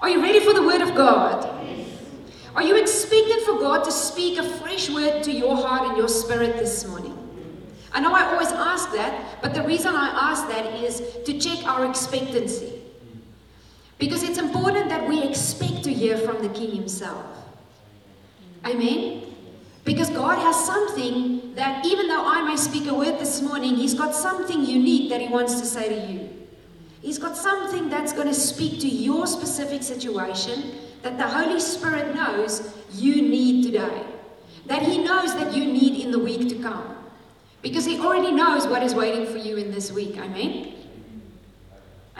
Are you ready for the Word of God? Are you expecting for God to speak a fresh word to your heart and your spirit this morning? I know I always ask that, but the reason I ask that is to check our expectancy. Because it's important that we expect to hear from the King Himself. Amen? Because God has something that, even though I may speak a word this morning, He's got something unique that He wants to say to you. He's got something that's going to speak to your specific situation that the Holy Spirit knows you need today. That He knows that you need in the week to come. Because He already knows what is waiting for you in this week. Amen?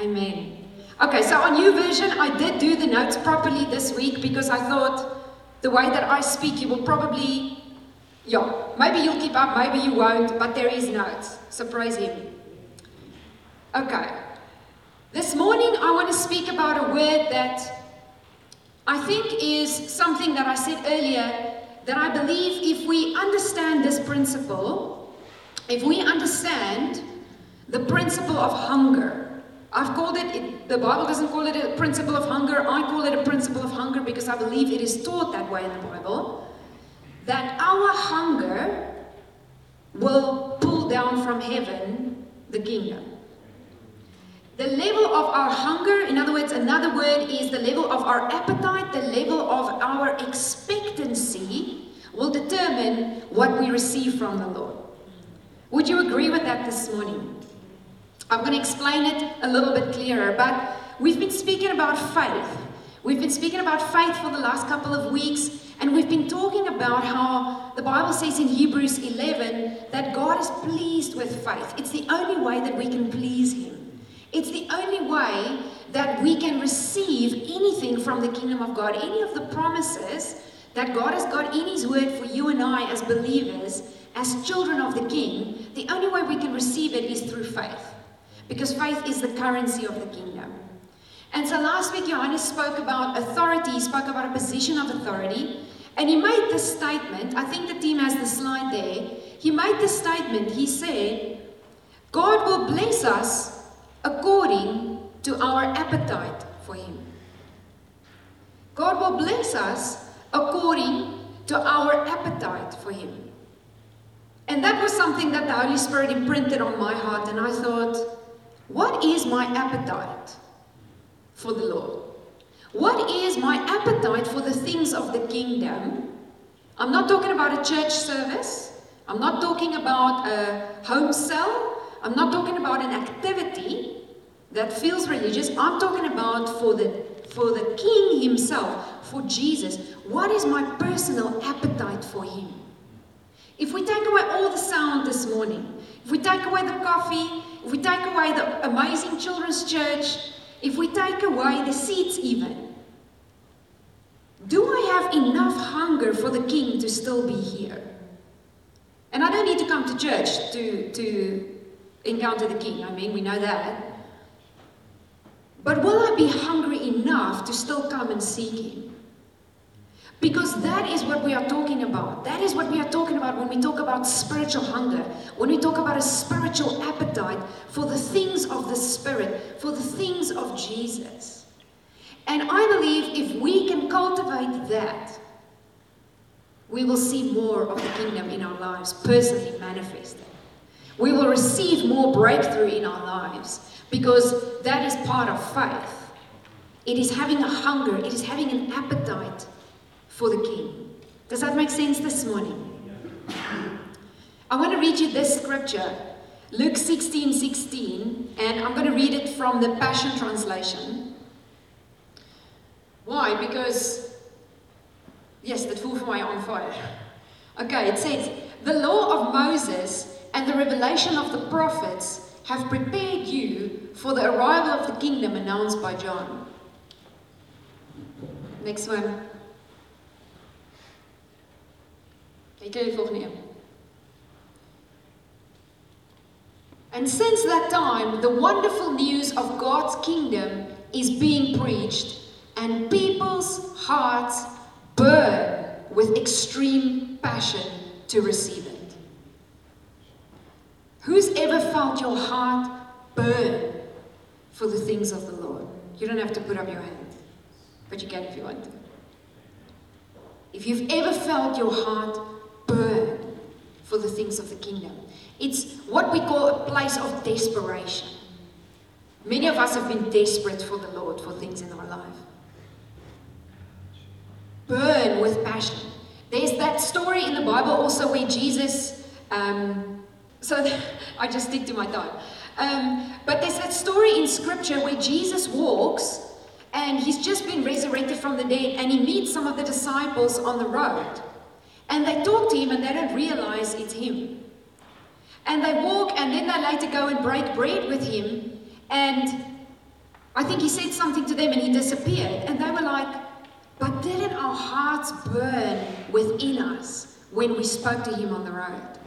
Amen. Okay, so on YouVersion, I did do the notes properly this week because I thought the way that I speak, you will probably, yeah, maybe you'll keep up, maybe you won't, but there is notes. So praise Him. Okay. This morning, I want to speak about a word that I think is something that I said earlier that I believe if we understand this principle, if we understand the principle of hunger, I've called it, the Bible doesn't call it a principle of hunger, I call it a principle of hunger because I believe it is taught that way in the Bible, that our hunger will pull down from heaven the kingdom. The level of our hunger, in other words, another word is the level of our appetite, the level of our expectancy will determine what we receive from the Lord. Would you agree with that this morning? I'm going to explain it a little bit clearer, but we've been speaking about faith. We've been speaking about faith for the last couple of weeks, and we've been talking about how the Bible says in Hebrews 11 that God is pleased with faith. It's the only way that we can please Him. It's the only way that we can receive anything from the kingdom of God, any of the promises that God has got in His word for you and I as believers, as children of the King, the only way we can receive it is through faith. Because faith is the currency of the kingdom. And so last week, Johannes spoke about authority, he spoke about a position of authority, and he made this statement. I think the team has the slide there. He made this statement. He said, God will bless us according to our appetite for Him. God will bless us according to our appetite for Him. And that was something that the Holy Spirit imprinted on my heart, and I thought, what is my appetite for the Lord? What is my appetite for the things of the kingdom? I'm not talking about a church service. I'm not talking about a home cell. I'm not talking about an activity that feels religious. I'm talking about for the for the king himself, for Jesus. What is my personal appetite for him? If we take away all the sound this morning, if we take away the coffee, if we take away the amazing children's church, if we take away the seats even, do I have enough hunger for the king to still be here? And I don't need to come to church to, to encounter the king. I mean, we know that. But will I be hungry enough to still come and seek him? Because that is what we are talking about. That is what we are talking about when we talk about spiritual hunger, when we talk about a spiritual appetite for the things of the Spirit, for the things of Jesus. And I believe if we can cultivate that, we will see more of the kingdom in our lives personally manifested. We will receive more breakthrough in our lives because that is part of faith. It is having a hunger, it is having an appetite for the King. Does that make sense this morning? I want to read you this scripture, Luke 16 16, and I'm going to read it from the Passion Translation. Why? Because, yes, that full for my on fire. Okay, it says, The law of Moses and the revelation of the prophets have prepared you for the arrival of the kingdom announced by John. Next one. And since that time, the wonderful news of God's kingdom is being preached, and people's hearts burn with extreme passion to receive it. Who's ever felt your heart burn for the things of the Lord? You don't have to put up your hand. But you can if you want to. If you've ever felt your heart burn for the things of the kingdom, it's what we call a place of desperation. Many of us have been desperate for the Lord for things in our life. Burn with passion. There's that story in the Bible also where Jesus, um, so I just stick to my time. Um, but there's that story in scripture where Jesus walks and he's just been resurrected from the dead and he meets some of the disciples on the road. And they talk to him and they don't realize it's him. And they walk and then they later go and break bread with him. And I think he said something to them and he disappeared. And they were like, But didn't our hearts burn within us when we spoke to him on the road?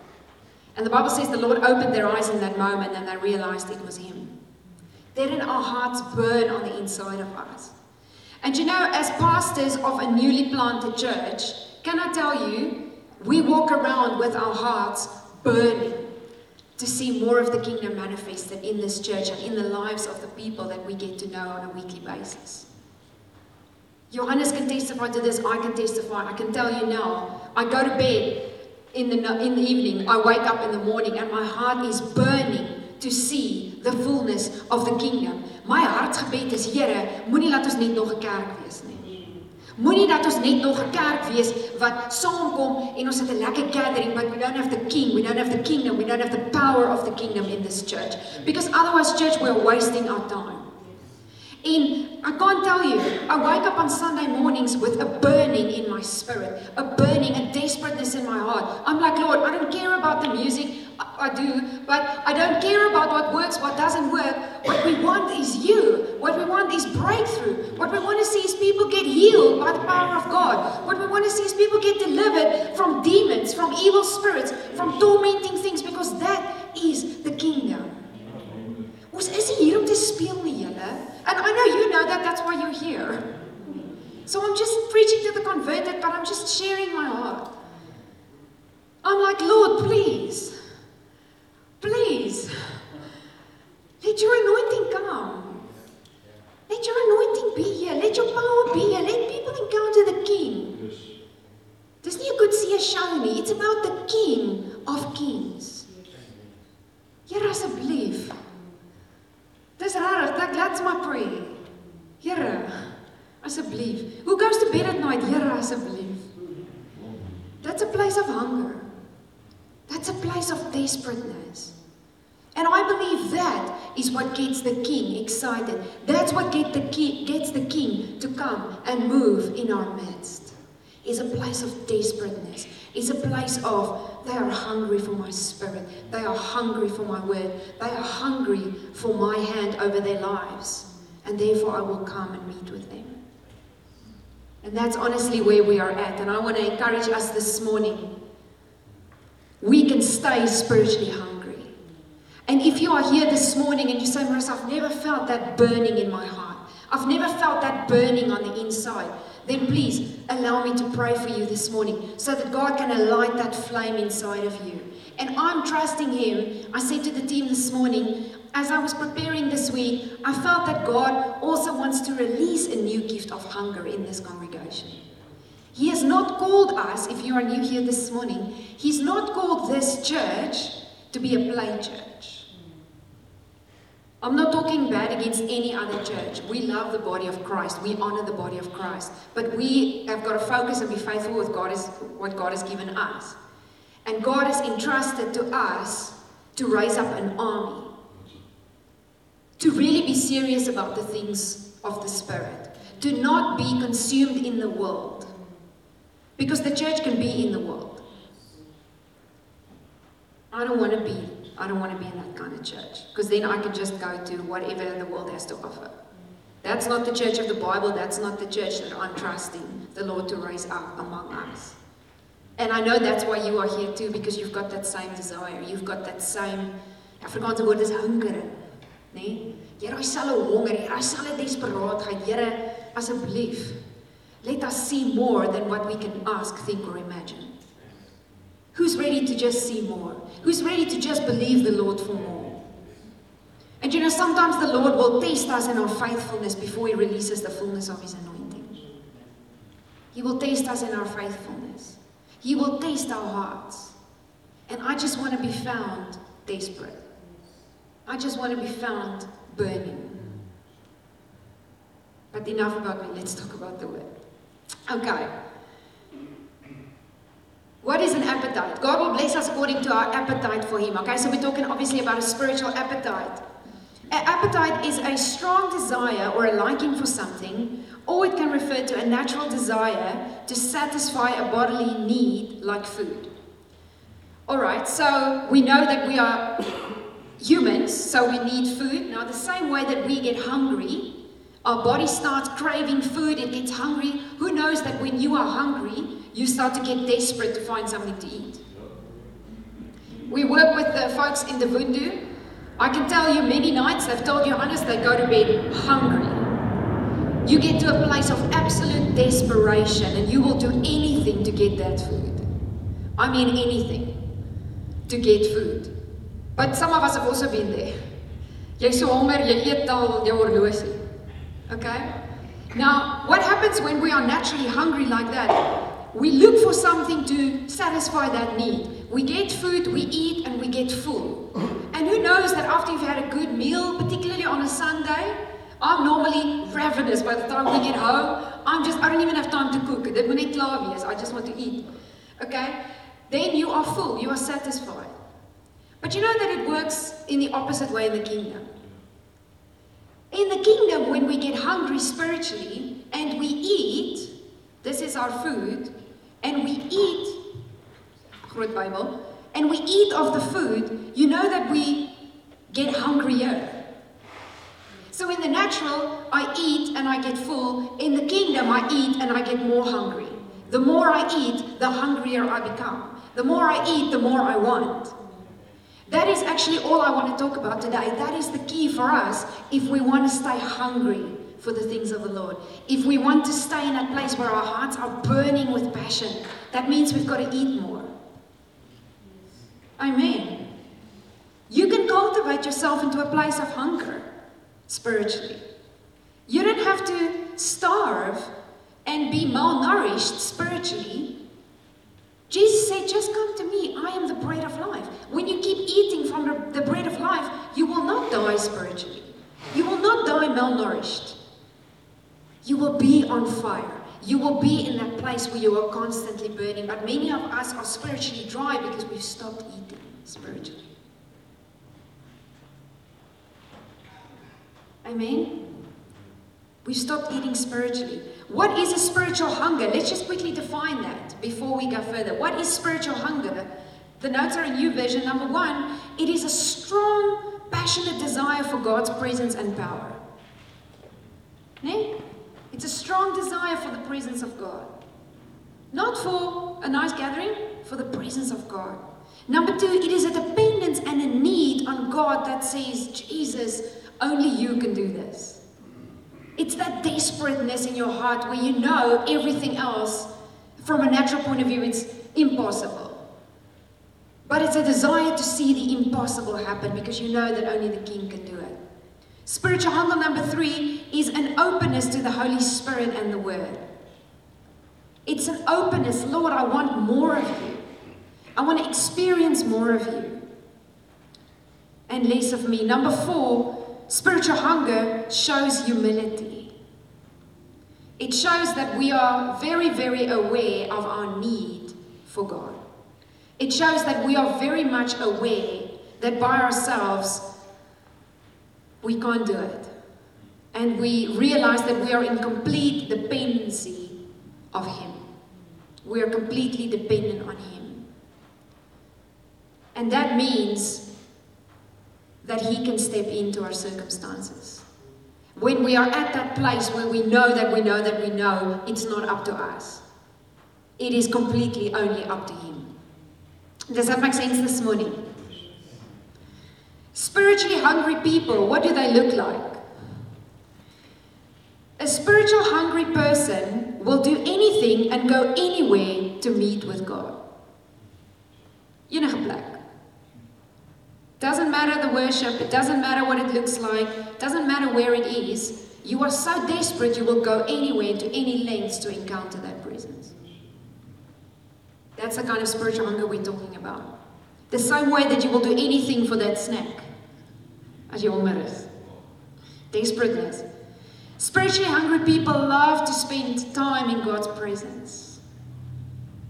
And the Bible says the Lord opened their eyes in that moment and they realized it was him. Didn't our hearts burn on the inside of us? And you know, as pastors of a newly planted church, can I tell you, we walk around with our hearts burning to see more of the kingdom manifested in this church and in the lives of the people that we get to know on a weekly basis. Johannes can testify to this, I can testify. I can tell you now, I go to bed in the, in the evening, I wake up in the morning, and my heart is burning to see the fullness of the kingdom. My hartsgebed is, Here, moenie laat ons net nog 'n kerk wees nie. Moenie dat ons net nog 'n kerk wees wat saamkom en ons het 'n lekker gathering, but we don't have the king, we don't have the kingdom, we don't have the power of the kingdom in this church. Because otherwise, church, we're wasting our time. And I can't tell you, I wake up on Sunday mornings with a burning in my spirit, a burning, a desperateness in my heart. I'm like, Lord, I don't care about the music, I, I do, but I don't care about what works, what doesn't work. What we want is you. What we want is breakthrough. What we want to see is people get healed by the power of God. What we want to see is people get delivered from demons, from evil spirits, from tormenting things, because that is the kingdom. Ons is hier om te speel nie, julle. And I know you know that that's why you're here. So I'm just preaching to the converted, but I'm just sharing my heart. I'm like, Lord, please, please, let your anointing come. Let your anointing be here. Let your power be here. Let people encounter the King. Dis nie 'n good see show nie. It's about the King of Kings. Here asseblief. That's my prayer. Here, asseblief. Who goes to bed at night? Here, asseblief. That's a place of hunger. That's a place of desperateness. And I believe that is what gets the king excited. That's what get the gets the king to come and move in our midst. Is a place of desperateness. Is a place of they are hungry for my spirit. They are hungry for my word. They are hungry for my hand over their lives. And therefore, I will come and meet with them. And that's honestly where we are at. And I want to encourage us this morning. We can stay spiritually hungry. And if you are here this morning and you say, Marissa, I've never felt that burning in my heart, I've never felt that burning on the inside then please allow me to pray for you this morning so that God can alight that flame inside of you. And I'm trusting Him. I said to the team this morning, as I was preparing this week, I felt that God also wants to release a new gift of hunger in this congregation. He has not called us, if you are new here this morning, He's not called this church to be a play church. I'm not talking bad against any other church. We love the body of Christ. We honor the body of Christ. But we have got to focus and be faithful with God is, what God has given us. And God has entrusted to us to raise up an army. To really be serious about the things of the Spirit. To not be consumed in the world. Because the church can be in the world. I don't want to be I don't want to be in that kind of church because then I can just go to whatever the world has to offer. That's not the church of the Bible. That's not the church that I'm trusting the Lord to raise up among us. And I know that's why you are here too because you've got that same desire. You've got that same Afrikaanse woord is hunger, nee? Here, hy sal 'n honger, hy sal 'n desperaatheid. Here, asseblief, let us see more than what we can ask, think or imagine. Who's ready to just see more? Who's ready to just believe the Lord for more? And you know, sometimes the Lord will test us in our faithfulness before He releases the fullness of His anointing. He will test us in our faithfulness. He will test our hearts. And I just want to be found desperate. I just want to be found burning. But enough about me. Let's talk about the word. Okay. What is an appetite? God will bless us according to our appetite for Him. Okay, so we're talking obviously about a spiritual appetite. An appetite is a strong desire or a liking for something, or it can refer to a natural desire to satisfy a bodily need like food. Alright, so we know that we are humans, so we need food. Now, the same way that we get hungry, our body starts craving food, it gets hungry. Who knows that when you are hungry, you start to get desperate to find something to eat? We work with the folks in the Vundu. I can tell you many nights they've told you honest, they go to bed hungry. You get to a place of absolute desperation and you will do anything to get that food. I mean, anything to get food. But some of us have also been there. So honger, jy eet al jou horlosie. Okay? Now, what happens when we are naturally hungry like that? We look for something to satisfy that need. We get food, we eat, and we get full. And who knows that after you've had a good meal, particularly on a Sunday, I'm normally ravenous by the time we get home. I'm just, I don't even have time to cook. Dit moet net klaar. I just want to eat. Okay? Then you are full, you are satisfied. But you know that it works in the opposite way in the kingdom. In the kingdom, when we get hungry spiritually and we eat, this is our food, and we eat, and we eat of the food, you know that we get hungrier. So in the natural, I eat and I get full. In the kingdom, I eat and I get more hungry. The more I eat, the hungrier I become. The more I eat, the more I want. That is actually all I want to talk about today. That is the key for us if we want to stay hungry for the things of the Lord. If we want to stay in that place where our hearts are burning with passion, that means we've got to eat more. Amen. You can cultivate yourself into a place of hunger spiritually. You don't have to starve and be malnourished spiritually Jesus said, Just come to me. I am the bread of life. When you keep eating from the, the bread of life, you will not die spiritually. You will not die malnourished. You will be on fire. You will be in that place where you are constantly burning. But many of us are spiritually dry because we've stopped eating spiritually. Amen? We've stopped eating spiritually. What is a spiritual hunger? Let's just quickly define that before we go further. What is spiritual hunger? The notes are in YouVersion. Number one, it is a strong, passionate desire for God's presence and power. Ne? It's a strong desire for the presence of God. Not for a nice gathering, for the presence of God. Number two, it is a dependence and a need on God that says, Jesus, only you can do this. It's that desperateness in your heart where you know everything else, from a natural point of view, it's impossible. But it's a desire to see the impossible happen because you know that only the King can do. Spiritual hunger number three is an openness to the Holy Spirit and the Word. It's an openness. Lord, I want more of you. I want to experience more of you and less of me. Number four, Spiritual hunger shows humility. It shows that we are very, very aware of our need for God. It shows that we are very much aware that by ourselves we can't do it. And we realize that we are in complete dependency of Him. We are completely dependent on Him. And that means that He can step into our circumstances. When we are at that place where we know that we know that we know it's not up to us, it is completely only up to Him. Does that make sense this morning? Spiritually hungry people, what do they look like? A spiritual hungry person will do anything and go anywhere to meet with God. You know, black. Doesn't matter the worship, it doesn't matter what it looks like, doesn't matter where it is. You are so desperate you will go anywhere to any lengths to encounter that presence. presence. That's the kind of spiritual hunger we're talking about. The same way that you will do anything for that snack as you honger is. Desperateness. Spiritually hungry people love to spend time in God's presence.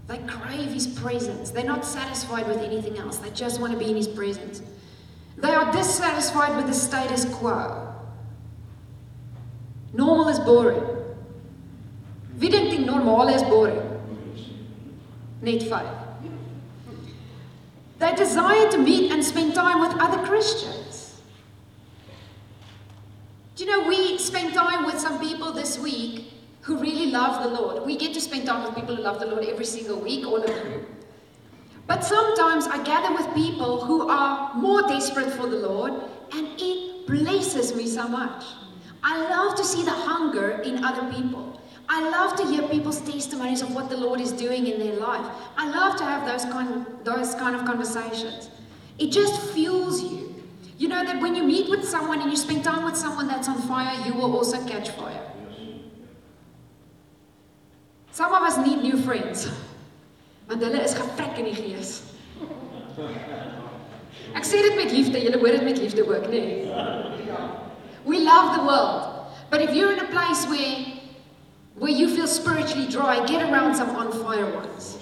They crave His presence. They're not satisfied with anything else. They just want to be in His presence. They are dissatisfied with the status quo. Normal is boring. Wie dink die normaal is boring? Net vyf. They desire to meet and spend time with other Christians. Do you know, we spent time with some people this week who really love the Lord. We get to spend time with people who love the Lord every single week, all of you. But sometimes I gather with people who are more desperate for the Lord, and it blesses me so much. I love to see the hunger in other people. I love to hear people's testimonies of what the Lord is doing in their life. I love to have those kind, those kind of conversations. It just fuels you. You know that when you meet with someone and you spend time with someone that's on fire, you will also catch fire. Some of us need new friends. Want hulle is gevrek in die gees. Ek sê dit met liefde, julle hoor dit met liefde ook, nê? Nee? We love the world. But if you're in a place where where you feel spiritually dry, get around some on fire ones.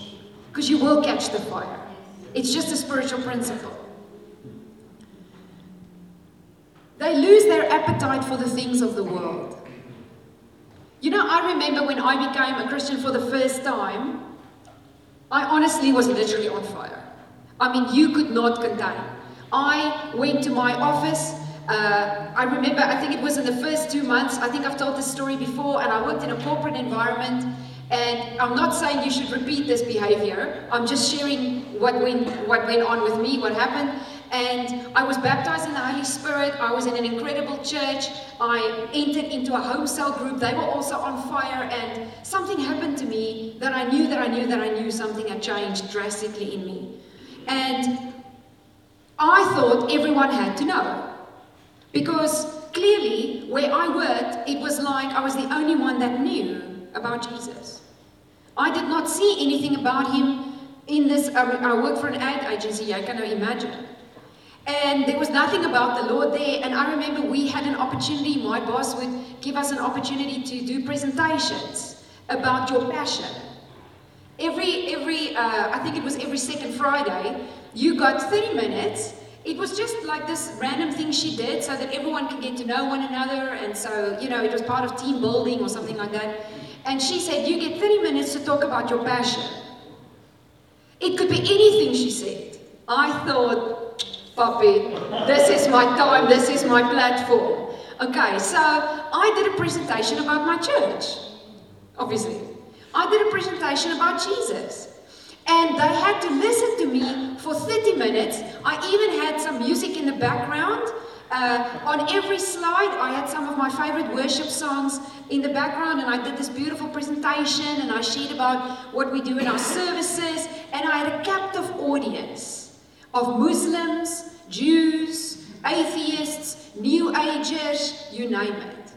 Because you will catch the fire. It's just a spiritual principle. They lose their appetite for the things of the world. You know, I remember when I became a Christian for the first time, I honestly was literally on fire. I mean, you could not contain. I went to my office uh, I remember, I think it was in the first two months, I think I've told this story before, and I worked in a corporate environment. And I'm not saying you should repeat this behavior. I'm just sharing what went, what went on with me, what happened. And I was baptized in the Holy Spirit. I was in an incredible church. I entered into a home cell group. They were also on fire. And something happened to me that I knew that I knew that I knew something had changed drastically in me. And I thought everyone had to know. Because clearly, where I worked, it was like I was the only one that knew about Jesus. I did not see anything about him in this. I worked for an ad agency, I cannot imagine. And there was nothing about the Lord there. And I remember we had an opportunity, my boss would give us an opportunity to do presentations about your passion. Every, every uh, I think it was every second Friday, you got 30 minutes it was just like this random thing she did so that everyone could get to know one another. And so, you know, it was part of team building or something like that. And she said, You get 30 minutes to talk about your passion. It could be anything, she said. I thought, Poppy, this is my time, this is my platform. Okay, so I did a presentation about my church, obviously. I did a presentation about Jesus. And they had to listen to me for 30 minutes. I even had some music in the background. Uh, on every slide, I had some of my favorite worship songs in the background, and I did this beautiful presentation, and I shared about what we do in our services, and I had a captive audience of Muslims, Jews, atheists, New Agers, you name it.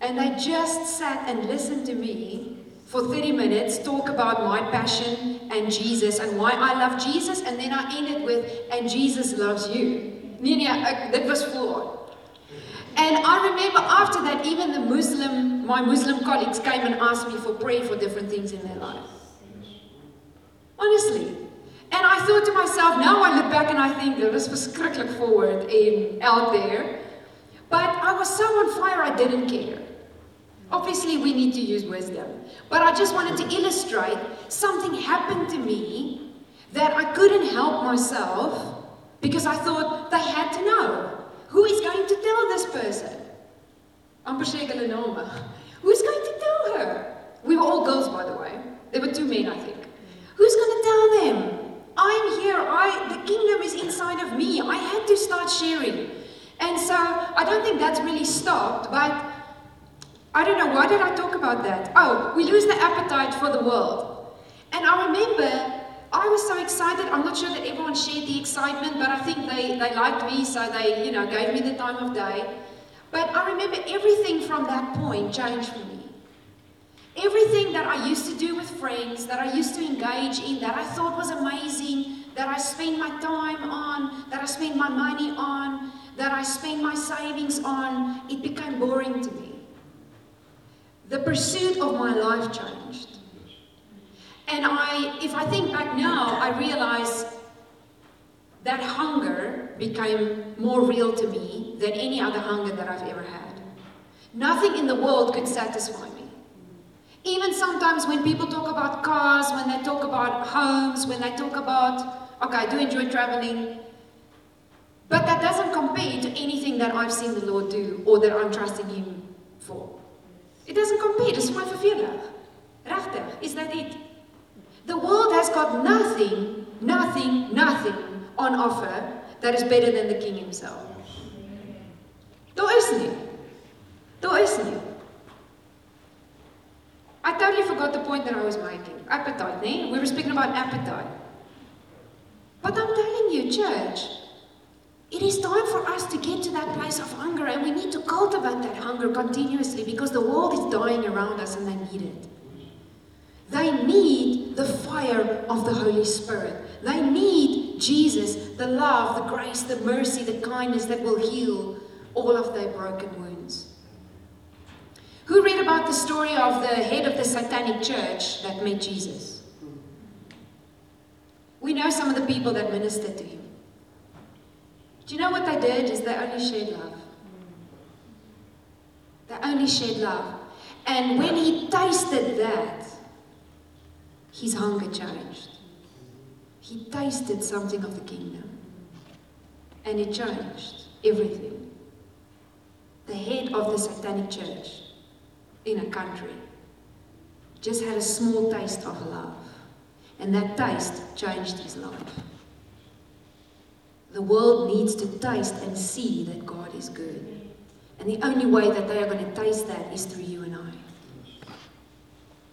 And they just sat and listened to me for 30 minutes talk about my passion and Jesus and why I love Jesus, and then I end it with, and Jesus loves you. Nee, dit was full on. And I remember after that, even the Muslim, my Muslim colleagues came and asked me for prayer for different things in their life. Honestly. And I thought to myself, now I look back and I think, dit was verskriklik forward and um, out there. But I was so on fire, I didn't care. Obviously, we need to use wisdom. But I just wanted to illustrate something happened to me that I couldn't help myself because I thought they had to know. Who is going to tell this person? Amper hulle name. Who's going to tell her? We were all girls, by the way. There were two men, I think. Who's going to tell them? I'm here. I the kingdom is inside of me. I had to start sharing. And so I don't think that's really stopped, but I don't know, why did I talk about that? Oh, we lose the appetite for the world. And I remember I was so excited. I'm not sure that everyone shared the excitement, but I think they, they liked me, so they, you know, gave me the time of day. But I remember everything from that point changed for me. Everything that I used to do with friends, that I used to engage in, that I thought was amazing, that I spent my time on, that I spent my money on, that I spent my savings on, it became boring to me. The pursuit of my life changed. And I, if I think back now, I realize that hunger became more real to me than any other hunger that I've ever had. Nothing in the world could satisfy me. Even sometimes when people talk about cars, when they talk about homes, when they talk about, okay, I do enjoy traveling, but that doesn't compare to anything that I've seen the Lord do or that I'm trusting Him for. It doesn't compare. Dis my vervelig. Regtig, is that it? The world has got nothing, nothing, nothing on offer that is better than the king himself. Daar is nie. Daar is nie. I totally forgot the point that I was making. Appetite, nee? We were speaking about appetite. But I'm telling you, church, it is time for us to get to that place of hunger, and we need to cultivate that hunger continuously because the world is dying around us and they need it. They need the fire of the Holy Spirit. They need Jesus, the love, the grace, the mercy, the kindness that will heal all of their broken wounds. Who read about the story of the head of the satanic church that met Jesus? We know some of the people that ministered to him. Do you know what they did? Is they only shared love. They only shared love. And when he tasted that, his hunger changed. He tasted something of the kingdom. And it changed everything. The head of the satanic church in a country just had a small taste of love. And that taste changed his life. The world needs to taste and see that God is good. And the only way that they are going to taste that is through you and I.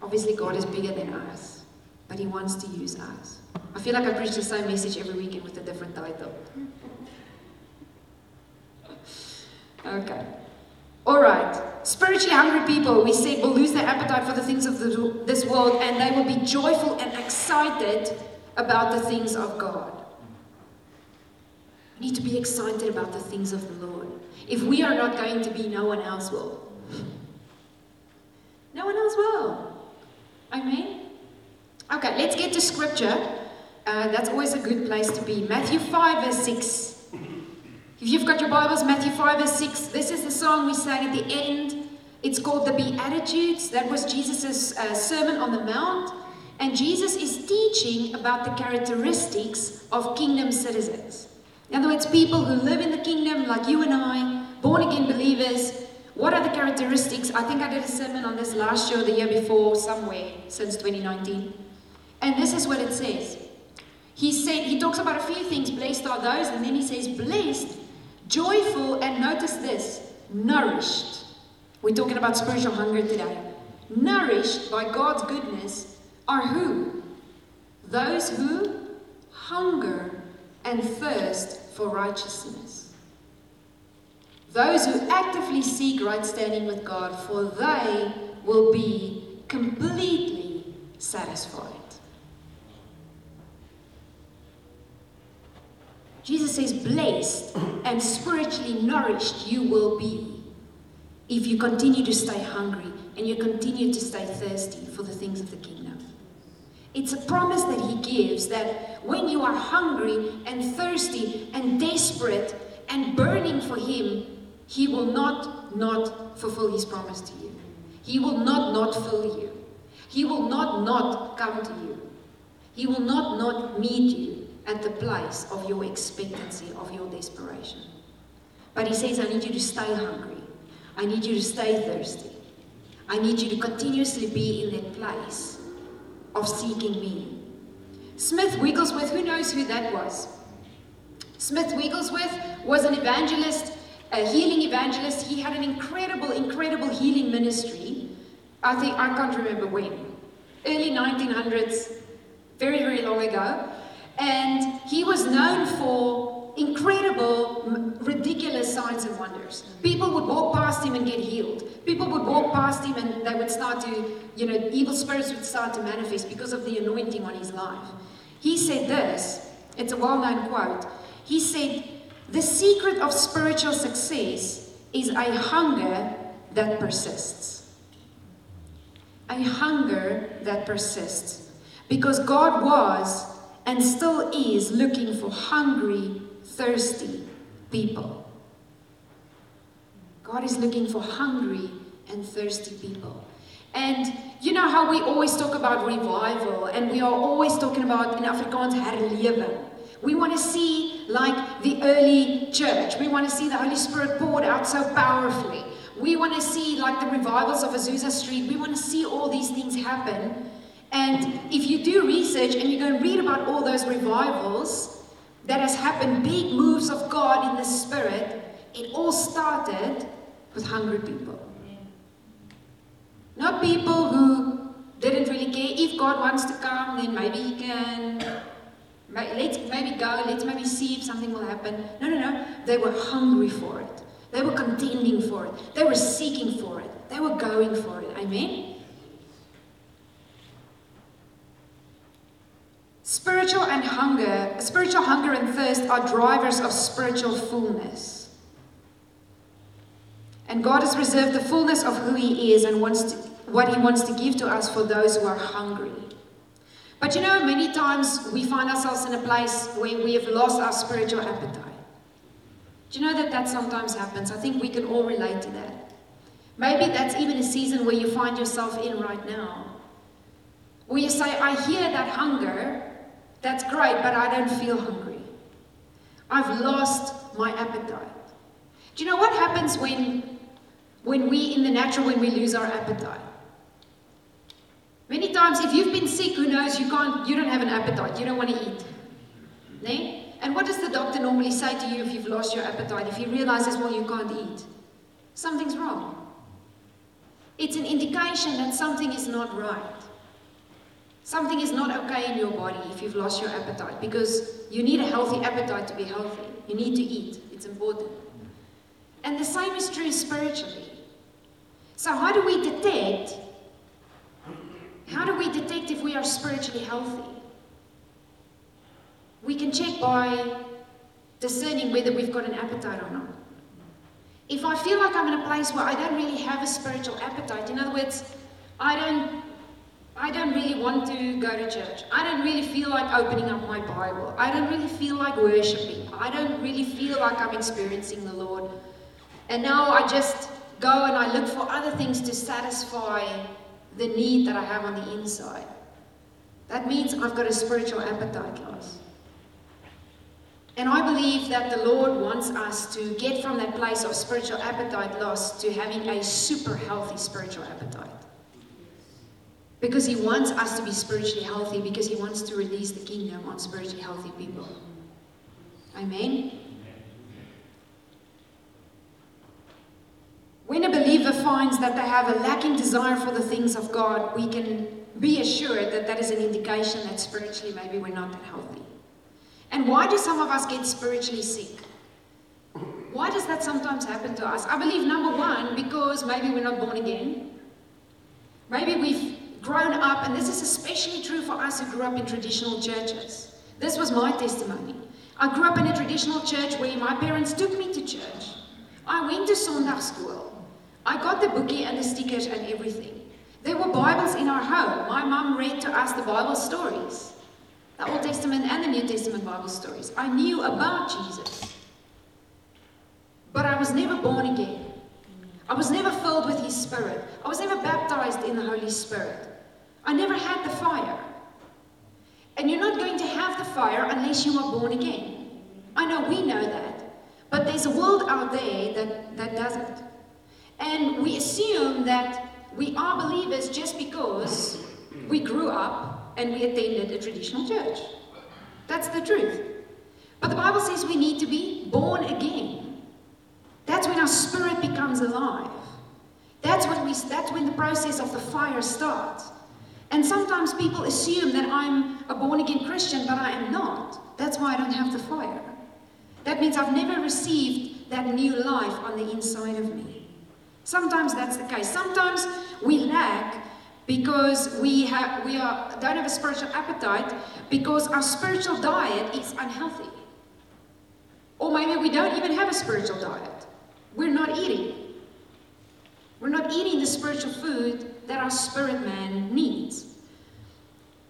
Obviously, God is bigger than us, but He wants to use us. I feel like I preach the same message every weekend with a different title. Okay. All right. Spiritually hungry people, we said, will lose their appetite for the things of the, this world and they will be joyful and excited about the things of God. Need to be excited about the things of the Lord. If we are not going to be, no one else will. No one else will. Amen? Okay, let's get to scripture. Uh, that's always a good place to be. Matthew 5, verse 6. If you've got your Bibles, Matthew 5, verse 6, this is the song we sang at the end. It's called the Beatitudes. That was Jesus' uh, Sermon on the Mount. And Jesus is teaching about the characteristics of kingdom citizens. In other words, people who live in the kingdom, like you and I, born again believers. What are the characteristics? I think I did a sermon on this last year the year before, somewhere since 2019. And this is what it says. He said, he talks about a few things. Blessed are those, and then he says, blessed joyful, and notice this nourished. We're talking about spiritual hunger today. Nourished by God's goodness are who? Those who hunger and thirst for righteousness. Those who actively seek right standing with God, for they will be completely satisfied. Jesus says, Blessed and spiritually nourished you will be if you continue to stay hungry and you continue to stay thirsty for the things of the kingdom. It's a promise that He gives that when you are hungry and thirsty and desperate and burning for Him, He will not not fulfill His promise to you. He will not not fill you. He will not not come to you. He will not not meet you at the place of your expectancy, of your desperation. But he says, I need you to stay hungry. I need you to stay thirsty. I need you to continuously be in that place of seeking me. Smith Wigglesworth, who knows who that was? Smith Wigglesworth was an evangelist, a healing evangelist. He had an incredible, incredible healing ministry. I think, I can't remember when. Early 1900s, very, very long ago. And he was known for incredible, ridiculous signs and wonders. People would walk past him and get healed. People would walk past him and they would start to, you know, evil spirits would start to manifest because of the anointing on his life. He said this, it's a well known quote. He said, The secret of spiritual success is a hunger that persists. A hunger that persists. Because God was and still is looking for hungry, thirsty people. God is looking for hungry and thirsty people. And you know how we always talk about revival, and we are always talking about in Afrikaans herleven. We want to see like the early church. We want to see the Holy Spirit poured out so powerfully. We want to see like the revivals of Azusa Street. We want to see all these things happen. And if you do research and you go and read about all those revivals that has happened, big moves of God in the Spirit, it all started with hungry people. Not people who didn't really care. If God wants to come, then maybe He can. Let's maybe go, let's maybe see if something will happen. No, no, no. They were hungry for it. They were contending for it. They were seeking for it. They were going for it. Amen? Spiritual and hunger, spiritual hunger and thirst are drivers of spiritual fullness. And God has reserved the fullness of who He is and wants to, what He wants to give to us for those who are hungry. But you know, many times we find ourselves in a place where we have lost our spiritual appetite. Do you know that that sometimes happens? I think we can all relate to that. Maybe that's even a season where you find yourself in right now. Where you say, I hear that hunger, that's great, but I don't feel hungry. I've lost my appetite. Do you know what happens when, when we, in the natural, when we lose our appetite? Many times, if you've been sick, who knows, you can't, you don't have an appetite, you don't want to eat. Nee? And what does the doctor normally say to you if you've lost your appetite? If he realizes, well, you can't eat, something's wrong. It's an indication that something is not right. Something is not okay in your body if you've lost your appetite because you need a healthy appetite to be healthy. You need to eat, it's important. And the same is true spiritually. So, how do we detect how do we detect if we are spiritually healthy? We can check by discerning whether we've got an appetite or not. If I feel like I'm in a place where I don't really have a spiritual appetite, in other words, I don't I don't really want to go to church. I don't really feel like opening up my Bible. I don't really feel like worshiping. I don't really feel like I'm experiencing the Lord. And now I just go and I look for other things to satisfy the need that I have on the inside. That means I've got a spiritual appetite loss. And I believe that the Lord wants us to get from that place of spiritual appetite loss to having a super healthy spiritual appetite. Because He wants us to be spiritually healthy, because He wants to release the kingdom on spiritually healthy people. Amen. When a believer finds that they have a lacking desire for the things of God, we can be assured that that is an indication that spiritually maybe we're not that healthy. And why do some of us get spiritually sick? Why does that sometimes happen to us? I believe number one, because maybe we're not born again. Maybe we've grown up, and this is especially true for us who grew up in traditional churches. This was my testimony. I grew up in a traditional church where my parents took me to church. I went to Sunday school. I got the bookie and the stickers and everything. There were Bibles in our home. My mum read to us the Bible stories, the Old Testament and the New Testament Bible stories. I knew about Jesus. But I was never born again. I was never filled with His Spirit. I was never baptized in the Holy Spirit. I never had the fire. And you're not going to have the fire unless you are born again. I know we know that. But there's a world out there that, that doesn't. And we assume that we are believers just because we grew up and we attended a traditional church. That's the truth. But the Bible says we need to be born again. That's when our spirit becomes alive. That's when, we, that's when the process of the fire starts. And sometimes people assume that I'm a born again Christian, but I am not. That's why I don't have the fire. That means I've never received that new life on the inside of me. Sometimes that's the case. Sometimes we lack because we have we are don't have a spiritual appetite because our spiritual diet is unhealthy. Or maybe we don't even have a spiritual diet. We're not eating. We're not eating the spiritual food that our spirit man needs.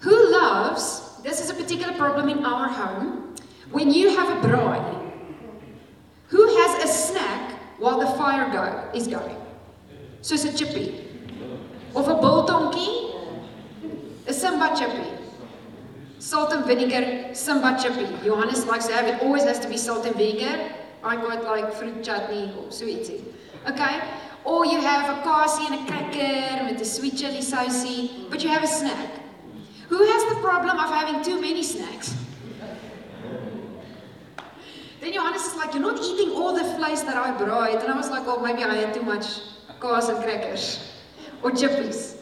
Who loves, this is a particular problem in our home, when you have a bride, who has a snack while the fire go, is going? Soos 'n 'n biltongkie? 'n Simba chippy. Salt and vinegar Simba chippy. Johannes likes to have it always has to be salt and vinegar. I got like fruit chutney or so ietsie. Okay? Or you have a kasie and a cracker with a sweet chili saucy, but you have a snack. Who has the problem of having too many snacks? Then Johannes is like, You're not eating all the flies that I brought. And I was like, Oh, maybe I had too much kaas and crackers or chippies.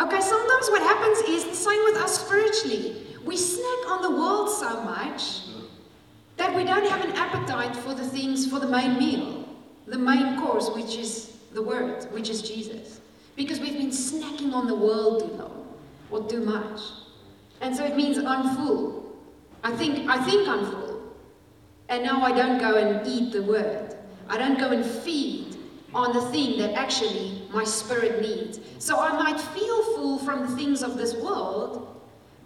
Okay, sometimes what happens is the same with us spiritually. We snack on the world so much that we don't have an appetite for the things, for the main meal, the main course, which is the Word, which is Jesus. Because we've been snacking on the world too long or too much. And so it means I'm full. I think, I think I'm full. And now I don't go and eat the Word. I don't go and feed on the thing that actually my spirit needs. So I might feel full from the things of this world,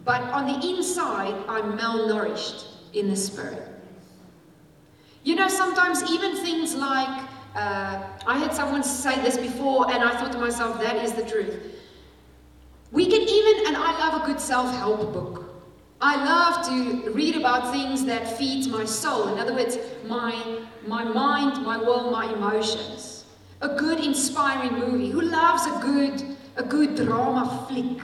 but on the inside, I'm malnourished in the spirit. You know, sometimes even things like, uh, I had someone say this before, and I thought to myself, that is the truth. We can even, and I love a good self help book. I love to read about things that feeds my soul. In other words, my, my mind, my will, my emotions. A good inspiring movie. Who loves a good, a good drama flick?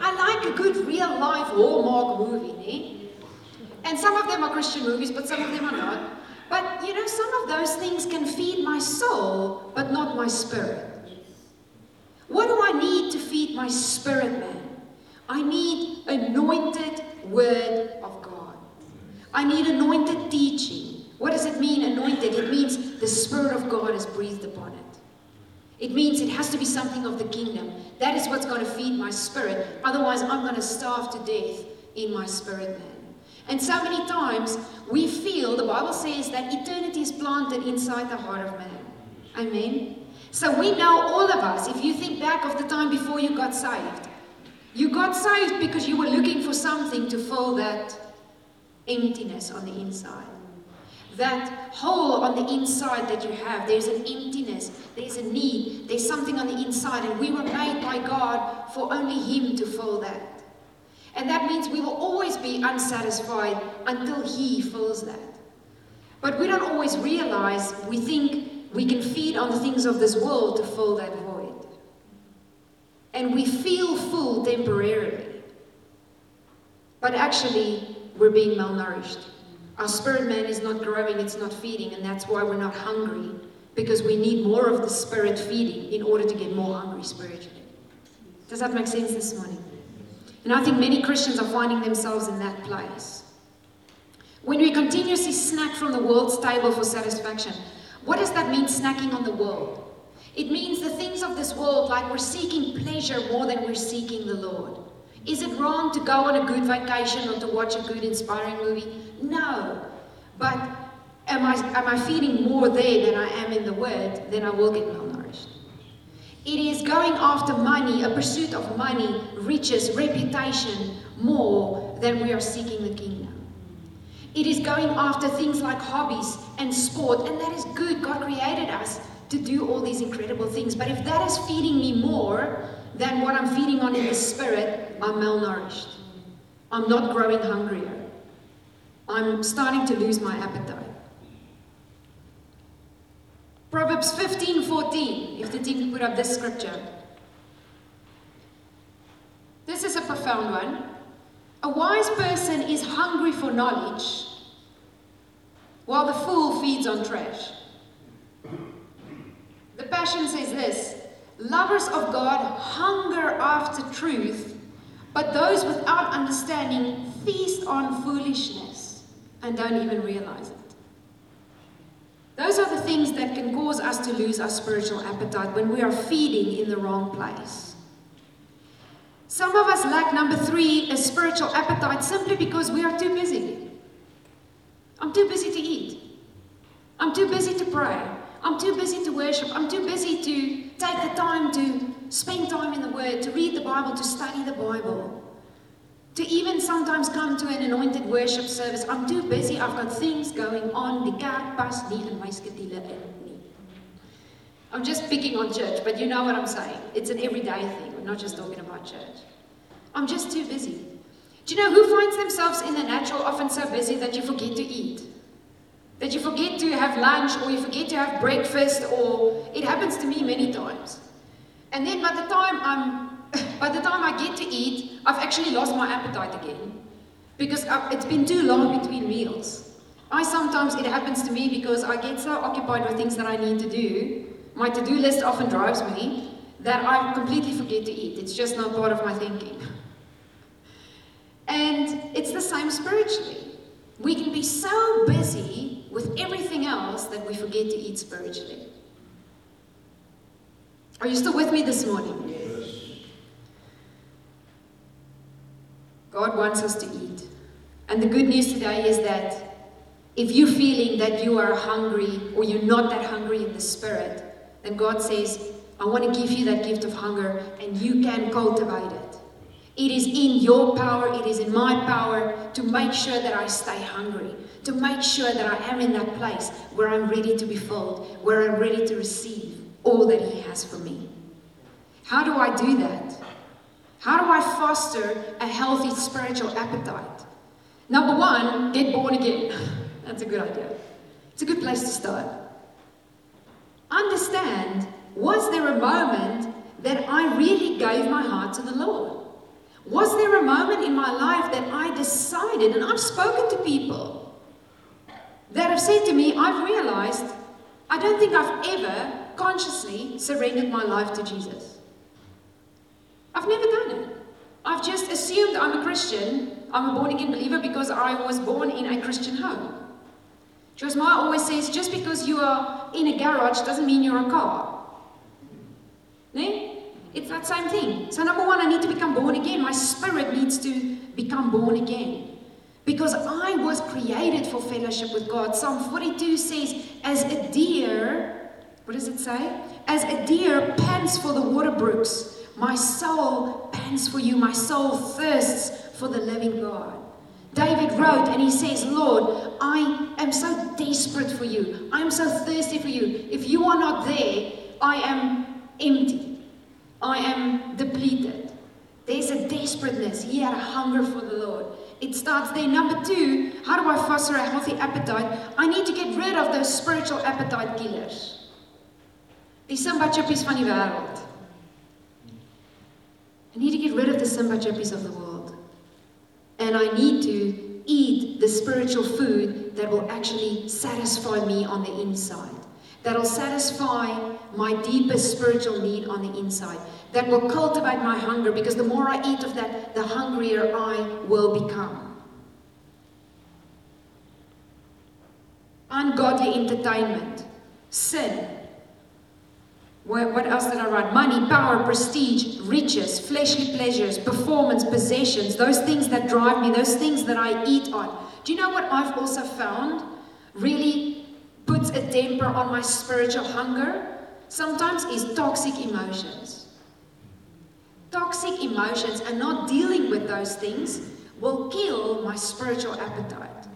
I like a good real life Hallmark movie, eh? And some of them are Christian movies, but some of them are not. But you know, some of those things can feed my soul, but not my spirit. What do I need to feed my spirit, man? I need anointed word of God. I need anointed teaching. What does it mean, anointed? It means the Spirit of God is breathed upon it. It means it has to be something of the kingdom. That is what's going to feed my spirit. Otherwise, I'm going to starve to death in my spirit, man. And so many times we feel, the Bible says that eternity is planted inside the heart of man. Amen. So we know, all of us, if you think back of the time before you got saved, you got saved because you were looking for something to fill that emptiness on the inside that hole on the inside that you have. There's an emptiness, there's a need, there's something on the inside, and we were made by God for only Him to fill that. And that means we will always be unsatisfied until He fills that. But we don't always realize, we think we can feed on the things of this world to fill that void. And we feel full temporarily. But actually, we're being malnourished. Our spirit man is not growing, it's not feeding, and that's why we're not hungry, because we need more of the spirit feeding in order to get more hungry spiritually. Does that make sense this morning? And I think many Christians are finding themselves in that place. When we continuously snack from the world's table for satisfaction, what does that mean, snacking on the world? It means the things of this world, like we're seeking pleasure more than we're seeking the Lord. Is it wrong to go on a good vacation or to watch a good, inspiring movie? No. But am I, am I feeding more there than I am in the Word? Then I will get malnourished. It is going after money, a pursuit of money, riches, reputation, more than we are seeking the kingdom. It is going after things like hobbies and sport, and that is good. God created us to do all these incredible things. But if that is feeding me more than what I'm feeding on in the spirit, I'm malnourished. I'm not growing hungrier. I'm starting to lose my appetite. Proverbs 15 14, if the team can put up this scripture. This is a profound one. A wise person is hungry for knowledge, while the fool feeds on trash. The Passion says this Lovers of God hunger after truth, but those without understanding feast on foolishness and don't even realize it. Those are the things that can cause us to lose our spiritual appetite when we are feeding in the wrong place. Some of us lack number three, a spiritual appetite, simply because we are too busy. I'm too busy to eat. I'm too busy to pray. I'm too busy to worship. I'm too busy to take the time to spend time in the Word, to read the Bible, to study the Bible, to even sometimes come to an anointed worship service. I'm too busy. I've got things going on. Pas. I'm just picking on church, but you know what I'm saying. It's an everyday thing. We're not just talking about church. I'm just too busy. Do you know who finds themselves in the natural often so busy that you forget to eat? That you forget to have lunch or you forget to have breakfast or it happens to me many times. And then by the time I'm by the time I get to eat, I've actually lost my appetite again because uh, it's been too long between meals. I sometimes it happens to me because I get so occupied with things that I need to do. My to-do list often drives me that I completely forget to eat. It's just not part of my thinking. And it's the same spiritually. We can be so busy with everything else that we forget to eat spiritually. Are you still with me this morning? Yes. God wants us to eat. And the good news today is that if you're feeling that you are hungry or you're not that hungry in the spirit, then God says, I want to give you that gift of hunger and you can cultivate it. It is in your power, it is in my power to make sure that I stay hungry, to make sure that I am in that place where I'm ready to be filled, where I'm ready to receive all that He has for me. How do I do that? How do I foster a healthy spiritual appetite? Number one, get born again. That's a good idea. It's a good place to start. Understand was there a moment that I really gave my heart to the Lord? Was there a moment in my life that I decided, and I've spoken to people that have said to me, I've realized I don't think I've ever consciously surrendered my life to Jesus. I've never done it. I've just assumed I'm a Christian, I'm a born again believer because I was born in a Christian home. Joyce Meyer always says just because you are in a garage doesn't mean you're a car. Nee? It's that same thing. So, number one, I need to become born again. My spirit needs to become born again. Because I was created for fellowship with God. Psalm 42 says, As a deer, what does it say? As a deer pants for the water brooks, my soul pants for you. My soul thirsts for the living God. David wrote and he says, Lord, I am so desperate for you. I am so thirsty for you. If you are not there, I am empty. I am depleted. There's a desperateness. He had a hunger for the Lord. It starts there. Number two, how do I foster a healthy appetite? I need to get rid of those spiritual appetite killers. Die Simba chippies van die wêreld. I need to get rid of the Simba chippies of the world. And I need to eat the spiritual food that will actually satisfy me on the inside that'll satisfy my deepest spiritual need on the inside, that will cultivate my hunger, because the more I eat of that, the hungrier I will become. Ungodly entertainment, sin. What else did I write? Money, power, prestige, riches, fleshly pleasures, performance, possessions, those things that drive me, those things that I eat on. Do you know what I've also found really puts a damper on my spiritual hunger sometimes is toxic emotions. Toxic emotions and not dealing with those things will kill my spiritual appetite.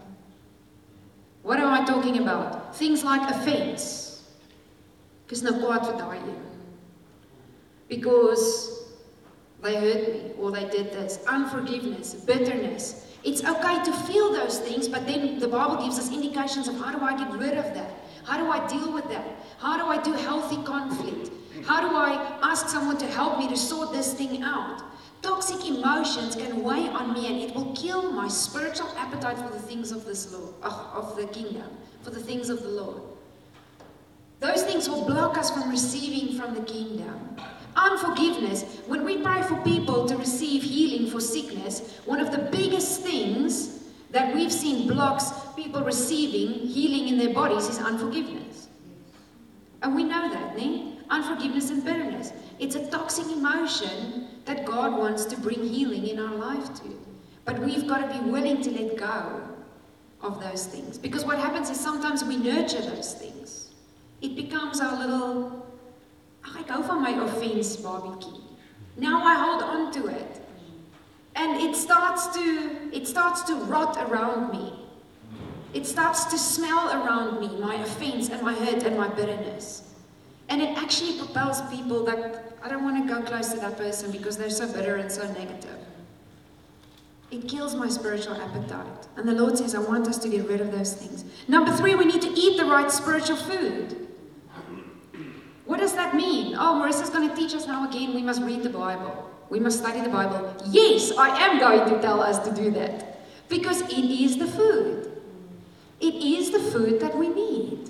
What am I talking about? Things like offense. Because nou kwaad vir daai een. Because they hurt me or they did this. Unforgiveness, bitterness, it's okay to feel those things, but then the Bible gives us indications of how do I get rid of that? How do I deal with that? How do I do healthy conflict? How do I ask someone to help me to sort this thing out? Toxic emotions can weigh on me and it will kill my spiritual appetite for the things of this Lord, of the kingdom, for the things of the Lord. Those things will block us from receiving from the kingdom. Unforgiveness. When we pray for people to receive healing for sickness, one of the biggest things that we've seen blocks people receiving healing in their bodies is unforgiveness. And we know that, ne? Unforgiveness and bitterness. It's a toxic emotion that God wants to bring healing in our life to. But we've got to be willing to let go of those things. Because what happens is sometimes we nurture those things. It becomes our little, I go for my offense barbecue. Now I hold on to it. And it starts to it starts to rot around me. It starts to smell around me, my offense and my hurt and my bitterness. And it actually propels people that I don't want to go close to that person because they're so bitter and so negative. It kills my spiritual appetite. And the Lord says, I want us to get rid of those things. Number three, we need to eat the right spiritual food. Does that mean? Oh, Marissa's going to teach us now again we must read the Bible. We must study the Bible. Yes, I am going to tell us to do that. Because it is the food. It is the food that we need.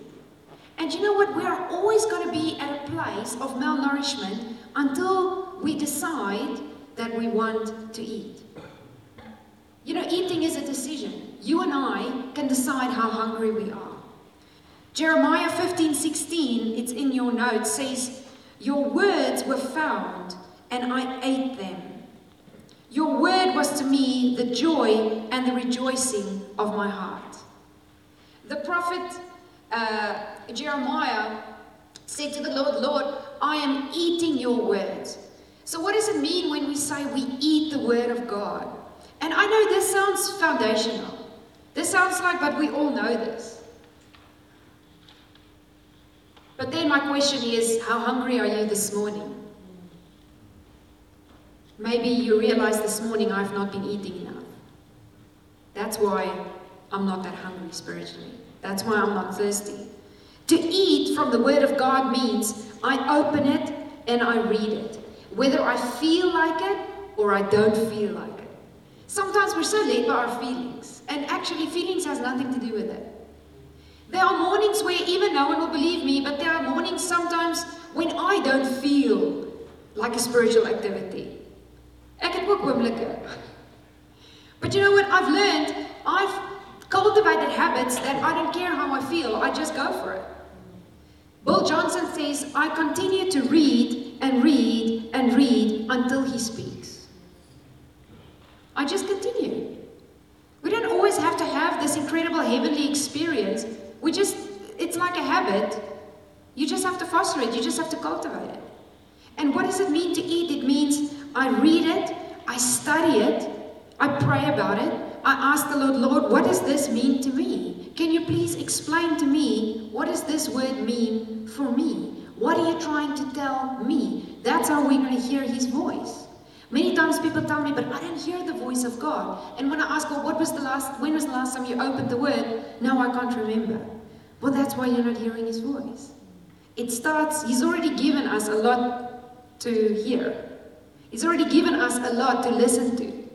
And you know what? We are always going to be at a place of malnourishment until we decide that we want to eat. You know, eating is a decision. You and I can decide how hungry we are. Jeremiah 15 16, it's in your notes, says, Your words were found, and I ate them. Your word was to me the joy and the rejoicing of my heart. The prophet uh, Jeremiah said to the Lord, Lord, I am eating your words. So, what does it mean when we say we eat the word of God? And I know this sounds foundational. This sounds like, but we all know this. But then my question is, how hungry are you this morning? Maybe you realize this morning I've not been eating enough. That's why I'm not that hungry spiritually. That's why I'm not thirsty. To eat from the Word of God means I open it and I read it, whether I feel like it or I don't feel like it. Sometimes we're so led by our feelings, and actually, feelings has nothing to do with it. There are mornings where even no one will believe me, but there are mornings sometimes when I don't feel like a spiritual activity. Ek het ook oomblikke. Eh, but you know what I've learned? I've cultivated habits that I don't care how I feel, I just go for it. Bill Johnson says, I continue to read and read and read until he speaks. I just continue. We don't always have to have this incredible heavenly experience. We just, it's like a habit. You just have to foster it, you just have to cultivate it. And what does it mean to eat? It means I read it, I study it, I pray about it, I ask the Lord, Lord, what does this mean to me? Can you please explain to me what does this word mean for me? What are you trying to tell me? That's how we're going to hear his voice. Many times people tell me, but I didn't hear the voice of God. And when I ask, well, what was the last, when was the last time you opened the word? Now I can't remember. Well, that's why you're not hearing his voice. It starts, he's already given us a lot to hear. He's already given us a lot to listen to.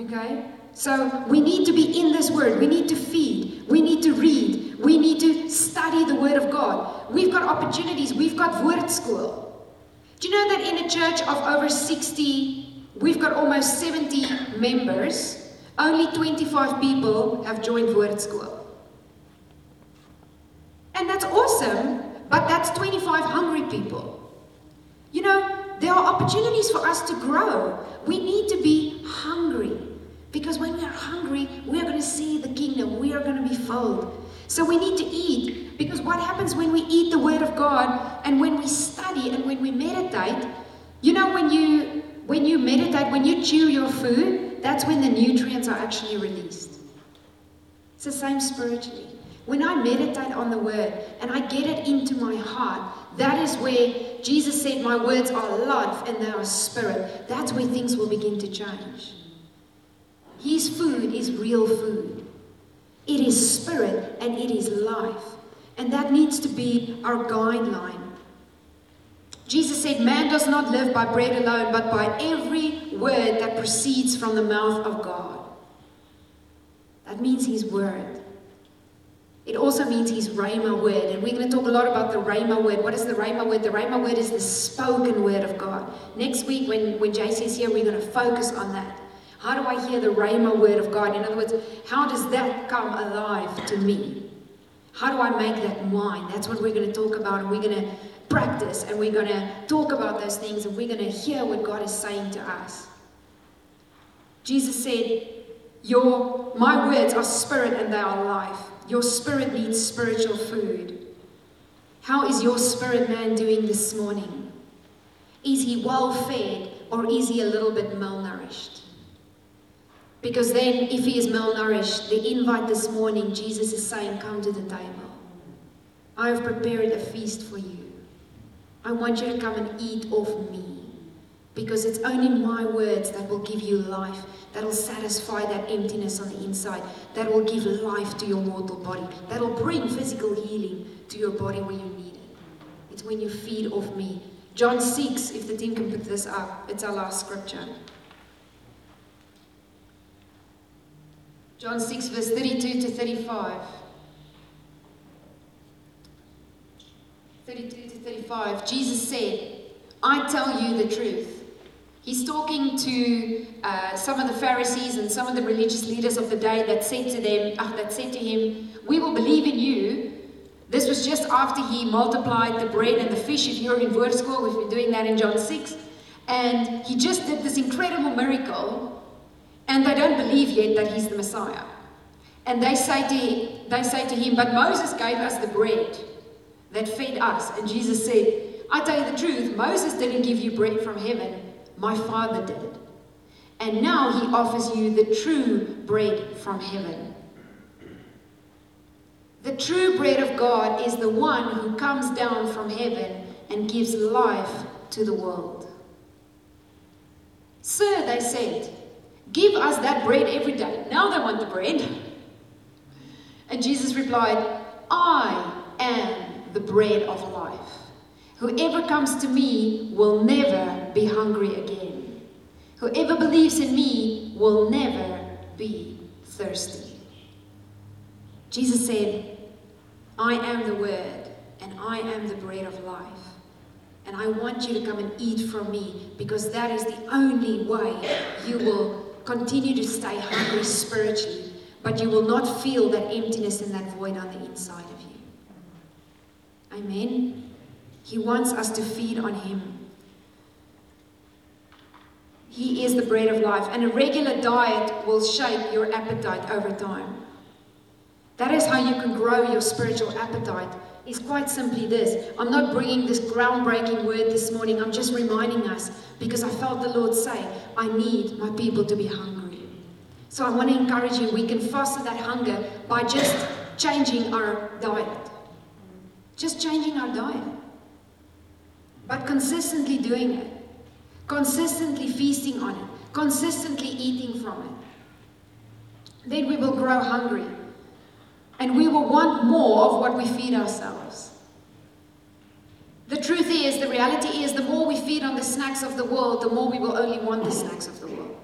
Okay? So we need to be in this word. We need to feed. We need to read. We need to study the word of God. We've got opportunities. We've got word school. Do you know that in a church of over 60, we've got almost 70 members, only 25 people have joined word school. And that's awesome, but that's 25 hungry people. You know, there are opportunities for us to grow. We need to be hungry. Because when we are hungry, we are going to see the kingdom. We are going to be filled. So we need to eat. Because what happens when we eat the word of God and when we study and when we meditate, you know when you when you meditate, when you chew your food, that's when the nutrients are actually released. It's the same spiritually. When I meditate on the word and I get it into my heart, that is where Jesus said, My words are life and they are spirit. That's where things will begin to change. His food is real food. It is spirit and it is life. And that needs to be our guideline. Jesus said, Man does not live by bread alone, but by every word that proceeds from the mouth of God. That means His word. It also means His Rhema word. And we're going to talk a lot about the Rhema word. What is the Rhema word? The Rhema word is the spoken word of God. Next week, when, when JC is here, we're going to focus on that. How do I hear the Rhema word of God? In other words, how does that come alive to me? How do I make that mine? That's what we're going to talk about, and we're going to practice, and we're going to talk about those things, and we're going to hear what God is saying to us. Jesus said, Your my words are spirit and they are life. Your spirit needs spiritual food. How is your spirit man doing this morning? Is he well fed or is he a little bit malnourished? Because then, if he is malnourished, the invite this morning, Jesus is saying, Come to the table. I have prepared a feast for you. I want you to come and eat off me. Because it's only my words that will give you life, that will satisfy that emptiness on the inside, that will give life to your mortal body, that will bring physical healing to your body where you need it. It's when you feed off me. John 6, if the team can put this up, it's our last scripture. John 6, verse 32 to 35. 32 to 35. Jesus said, I tell you the truth. He's talking to uh, some of the Pharisees and some of the religious leaders of the day that said to them, uh, that said to him, "We will believe in you." This was just after he multiplied the bread and the fish. If you're in word school, we've been doing that in John six, and he just did this incredible miracle, and they don't believe yet that he's the Messiah. And they say to they say to him, "But Moses gave us the bread that fed us." And Jesus said, "I tell you the truth. Moses didn't give you bread from heaven." My Father did. it. And now he offers you the true bread from heaven. The true bread of God is the one who comes down from heaven and gives life to the world. Sir, they said, give us that bread every day. Now they want the bread. And Jesus replied, I am the bread of life. Whoever comes to me will never be hungry again. Whoever believes in me will never be thirsty. Jesus said, I am the Word, and I am the bread of life. And I want you to come and eat from me because that is the only way you will continue to stay hungry spiritually, but you will not feel that emptiness and that void on the inside of you. Amen. He wants us to feed on Him. He is the bread of life, and a regular diet will shape your appetite over time. That is how you can grow your spiritual appetite. Is quite simply this. I'm not bringing this groundbreaking word this morning. I'm just reminding us because I felt the Lord say, I need my people to be hungry. So I want to encourage you. We can foster that hunger by just changing our diet. Just changing our diet but consistently doing it, consistently feasting on it, consistently eating from it, then we will grow hungry and we will want more of what we feed ourselves. The truth is, the reality is, the more we feed on the snacks of the world, the more we will only want the snacks of the world.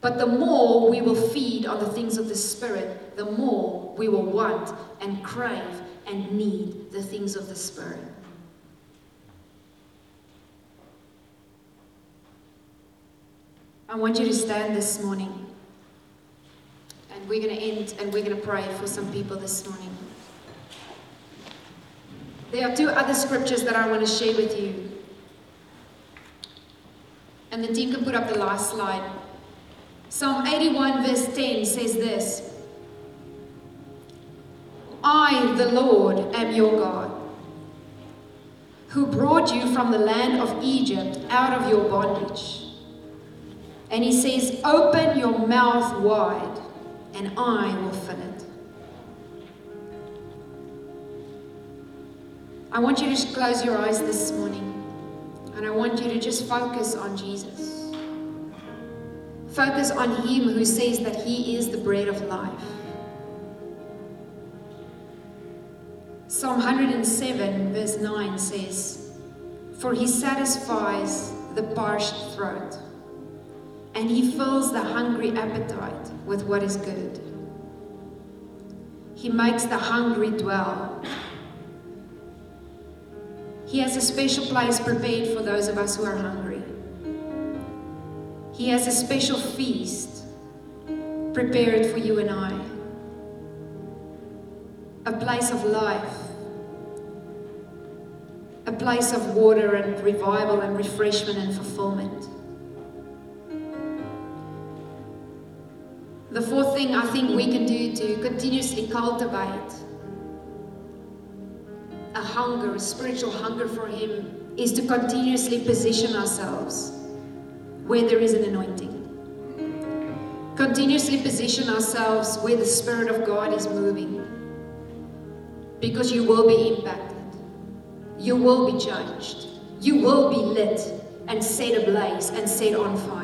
But the more we will feed on the things of the Spirit, the more we will want and crave and need the things of the Spirit. I want you to stand this morning. And we're going to end and we're going to pray for some people this morning. There are two other scriptures that I want to share with you. And the team can put up the last slide. Psalm 81, verse 10 says this I, the Lord, am your God, who brought you from the land of Egypt out of your bondage. And he says, Open your mouth wide, and I will fill it. I want you to just close your eyes this morning, and I want you to just focus on Jesus. Focus on Him who says that He is the bread of life. Psalm 107, verse 9 says, For He satisfies the parched throat and he fills the hungry appetite with what is good. He makes the hungry dwell. He has a special place prepared for those of us who are hungry. He has a special feast prepared for you and I. a place of life, a place of water and revival and refreshment and fulfillment. The fourth thing I think we can do to continuously cultivate a hunger, a spiritual hunger for Him, is to continuously position ourselves where there is an anointing. Continuously position ourselves where the Spirit of God is moving. Because you will be impacted. You will be judged. You will be lit and set ablaze and set on fire.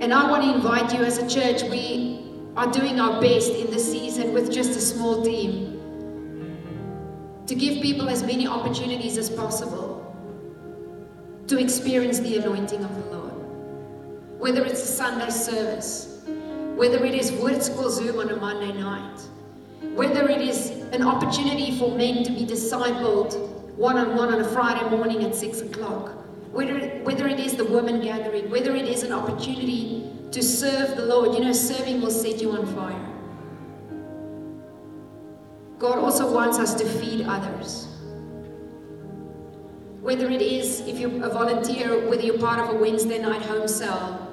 And I want to invite you as a church, we are doing our best in this season with just a small team to give people as many opportunities as possible to experience the anointing of the Lord. Whether it's a Sunday service, whether it is Word School Zoom on a Monday night, whether it is an opportunity for men to be discipled one on one on a Friday morning at 6 o'clock, whether, whether it is the women gathering, whether it is an opportunity to serve the Lord. You know, serving will set you on fire. God also wants us to feed others. Whether it is, if you're a volunteer, whether you're part of a Wednesday night home cell,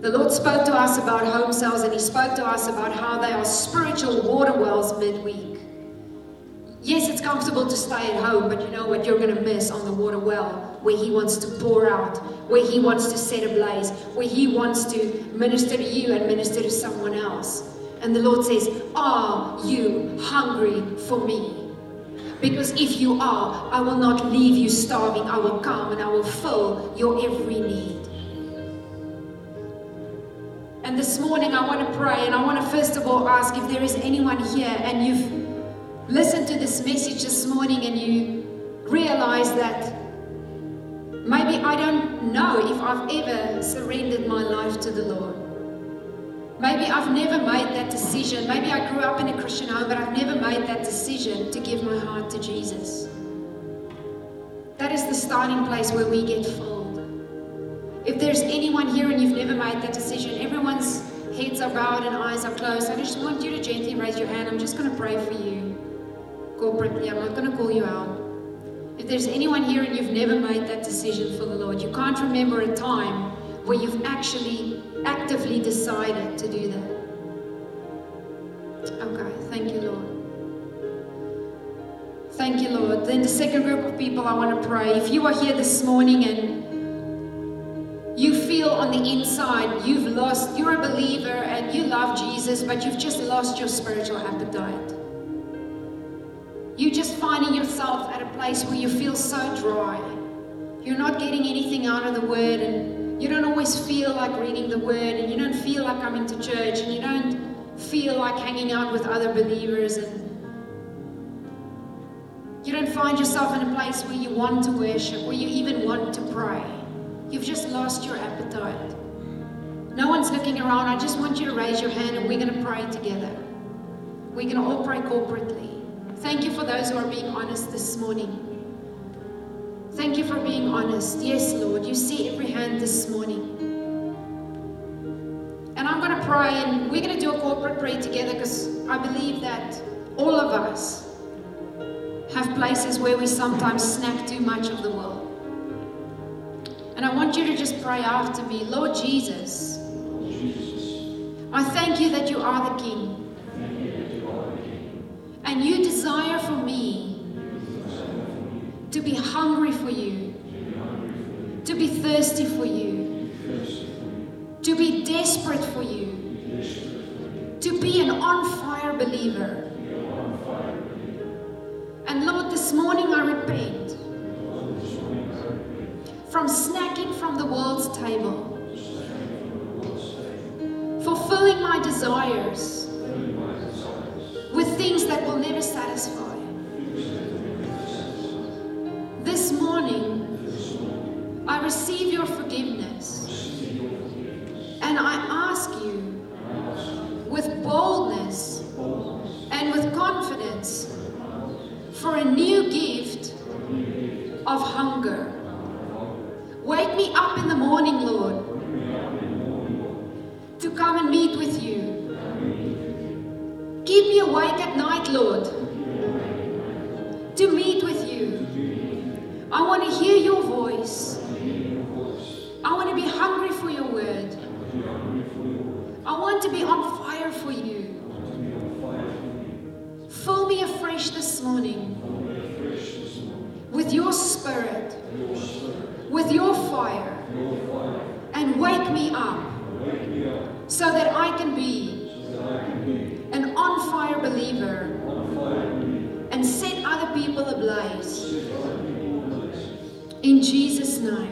the Lord spoke to us about home cells and He spoke to us about how they are spiritual water wells midweek. Yes, it's comfortable to stay at home, but you know what you're going to miss on the water well, where He wants to pour out, where He wants to set ablaze, where He wants to minister to you and minister to someone else. And the Lord says, Are you hungry for me? Because if you are, I will not leave you starving. I will come and I will fill your every need. And this morning I want to pray and I want to first of all ask if there is anyone here and you've listened to this message this morning and you realize that maybe I don't know if I've ever surrendered my life to the Lord. Maybe I've never made that decision. Maybe I grew up in a Christian home, but I've never made that decision to give my heart to Jesus. That is the starting place where we get filled. If there's anyone here and you've never made that decision, everyone's heads are bowed and eyes are closed. I just want you to gently raise your hand. I'm just going to pray for you corporately. I'm not going to call you out. If there's anyone here and you've never made that decision for the Lord, you can't remember a time where you've actually actively decided to do that. Okay, thank you, Lord. Thank you, Lord. Then the second group of people I want to pray. If you are here this morning and you feel on the inside you've lost, you're a believer and you love Jesus, but you've just lost your spiritual appetite. You're just finding yourself at a place where you feel so dry. You're not getting anything out of the word and you don't always feel like reading the word and you don't feel like coming to church and you don't feel like hanging out with other believers and you don't find yourself in a place where you want to worship, where you even want to pray. You've just lost your appetite. No one's looking around. I just want you to raise your hand and we're going to pray together. We're going to all pray corporately. Thank you for those who are being honest this morning. Thank you for being honest. Yes, Lord, you see every hand this morning. And I'm going to pray, and we're going to do a corporate prayer together because I believe that all of us have places where we sometimes snack too much of the world. And I want you to just pray after me Lord Jesus, I thank you that you are the King. And you desire for me to be hungry for you, to be thirsty for you, to be desperate for you, to be an on fire believer. And Lord, this morning I repent from snacking from the world's table, fulfilling my desires will never satisfy. This morning, I receive your forgiveness. And I ask you with boldness and with confidence for a new gift of hunger. Lord, to meet with you. I want to hear your voice. I want to be hungry for your word. I want to be on fire for you. Fill me afresh this morning with your spirit, with your fire, and wake me up so that I can be believer and set other people ablaze. In Jesus' name.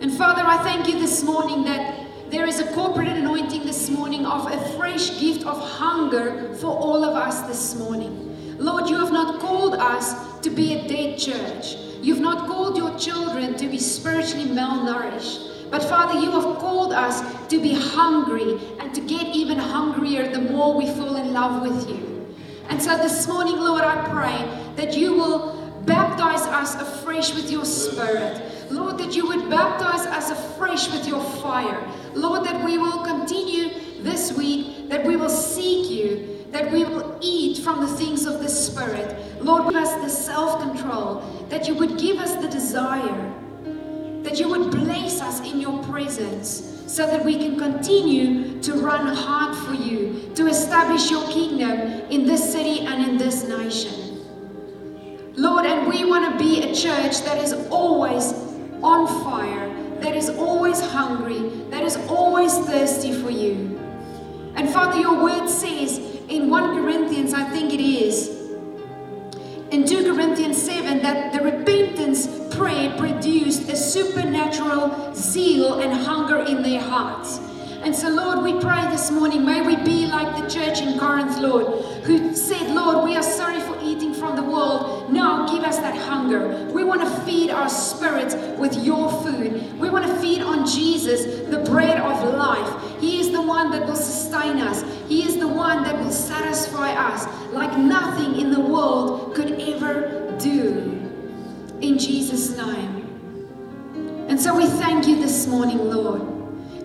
And Father, I thank you this morning that there is a corporate anointing this morning of a fresh gift of hunger for all of us this morning. Lord, you have not called us to be a dead church. You've not called your children to be spiritually malnourished. But Father, you have called us to be hungry and to get even hungrier the more we fall in love with you. And so this morning, Lord, I pray that you will baptize us afresh with your spirit. Lord, that you would baptize us afresh with your fire. Lord, that we will continue this week, that we will seek you, that we will eat from the things of the Spirit. Lord, give us the self control, that you would give us the desire, that you would place us in your presence so that we can continue to run hard for you, to establish your kingdom in this city and in this nation. Lord, and we want to be a church that is always on fire, that is always hungry, that is always thirsty for you. And Father, your word says in 1 Corinthians, I think it is, in 2 Corinthians 7, that the repentance prayer produced a supernatural zeal and hunger in their hearts. And so, Lord, we pray this morning, may we be like the church in Corinth, Lord, who said, Lord, we are sorry for eating from the world. Now give us that hunger. We want to feed our spirits with your food. We want to feed on Jesus, the bread of life. He is the one that will sustain us, He is the one that will satisfy us like nothing in the world could ever do. In Jesus' name. And so we thank you this morning, Lord.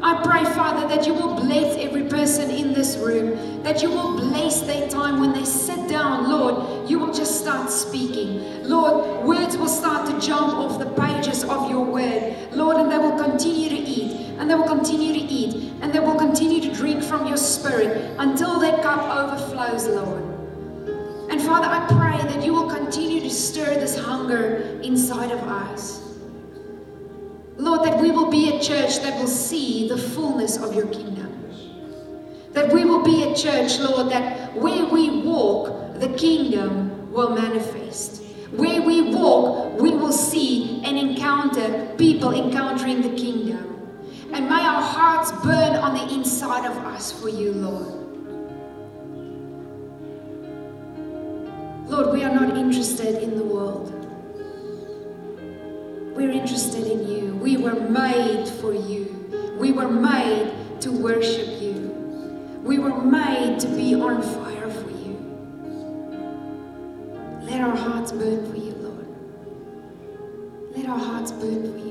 I pray, Father, that you will bless every person in this room, that you will bless their time when they sit down, Lord. You will just start speaking. Lord, words will start to jump off the pages of your word, Lord, and they will continue to eat, and they will continue to eat, and they will continue to drink from your spirit until their cup overflows, Lord. Father, I pray that you will continue to stir this hunger inside of us. Lord, that we will be a church that will see the fullness of your kingdom. That we will be a church, Lord, that where we walk, the kingdom will manifest. Where we walk, we will see and encounter people encountering the kingdom. And may our hearts burn on the inside of us for you, Lord. Lord, we are not interested in the world. We're interested in you. We were made for you. We were made to worship you. We were made to be on fire for you. Let our hearts burn for you, Lord. Let our hearts burn for you.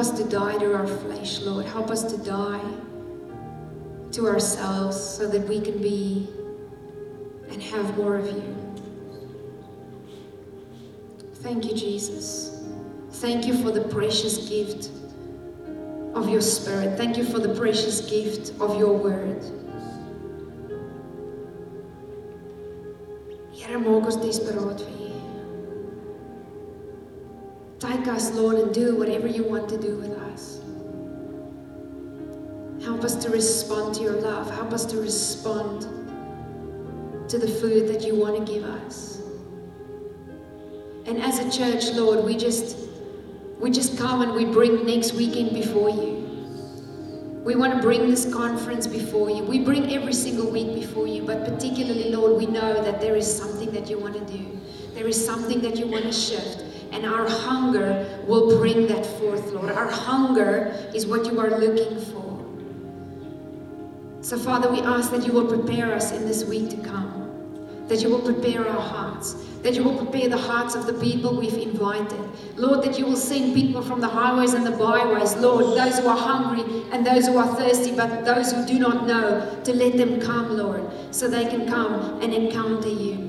Us to die to our flesh, Lord. Help us to die to ourselves so that we can be and have more of you. Thank you, Jesus. Thank you for the precious gift of your Spirit. Thank you for the precious gift of your word. Here, Take us, Lord, and do whatever you want to do with us. Help us to respond to your love. Help us to respond to the food that you want to give us. And as a church, Lord, we just we just come and we bring next weekend before you. We want to bring this conference before you. We bring every single week before you, but particularly, Lord, we know that there is something that you want to do. There is something that you want to shift. And our hunger will bring that forth, Lord. Our hunger is what you are looking for. So, Father, we ask that you will prepare us in this week to come. that you will prepare our hearts, that you will prepare the hearts of the people we've invited. Lord, that you will send people from the highways and the byways, Lord, those who are hungry and those who are thirsty, but those who do not know, to let them come, Lord, so they can come and encounter you.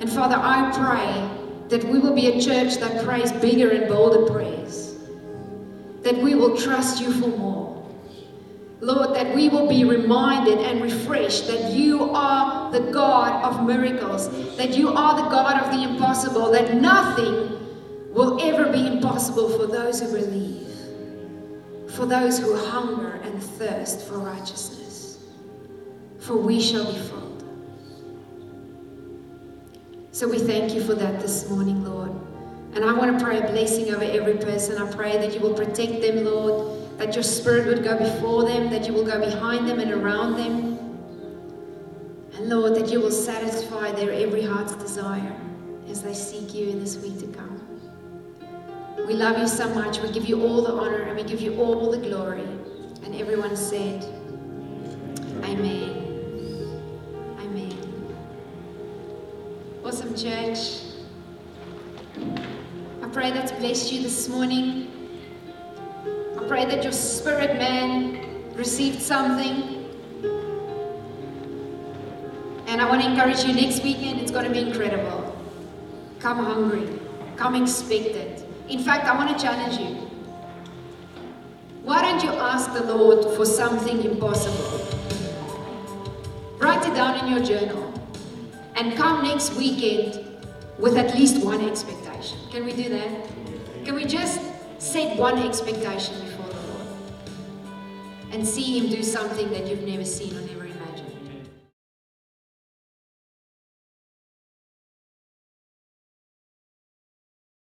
And Father, I pray that we will be a church that prays bigger and bolder prayers, that we will trust you for more Lord, that we will be reminded and refreshed that you are the God of miracles, that you are the God of the impossible, that nothing will ever be impossible for those who believe, for those who hunger and thirst for righteousness, for we shall be filled. So we thank you for that this morning, Lord. And I want to pray a blessing over every person. I pray that you will protect them, Lord that your spirit would go before them, that you will go behind them and around them. And Lord, that you will satisfy their every heart's desire as they seek you in this week to come. We love you so much. We give you all the honor and we give you all the glory. And everyone said, Amen. Awesome, church. I pray that's blessed you this morning I pray that your spirit man received something. And I want to encourage you next weekend, it's going to be incredible. Come hungry, come expectant. In fact, I want to challenge you. Why don't you ask the Lord for something impossible? Write it down in your journal and come next weekend with at least one expectation. Can we do that? Can we just set one expectation before the Lord and see Him do something that you've never seen on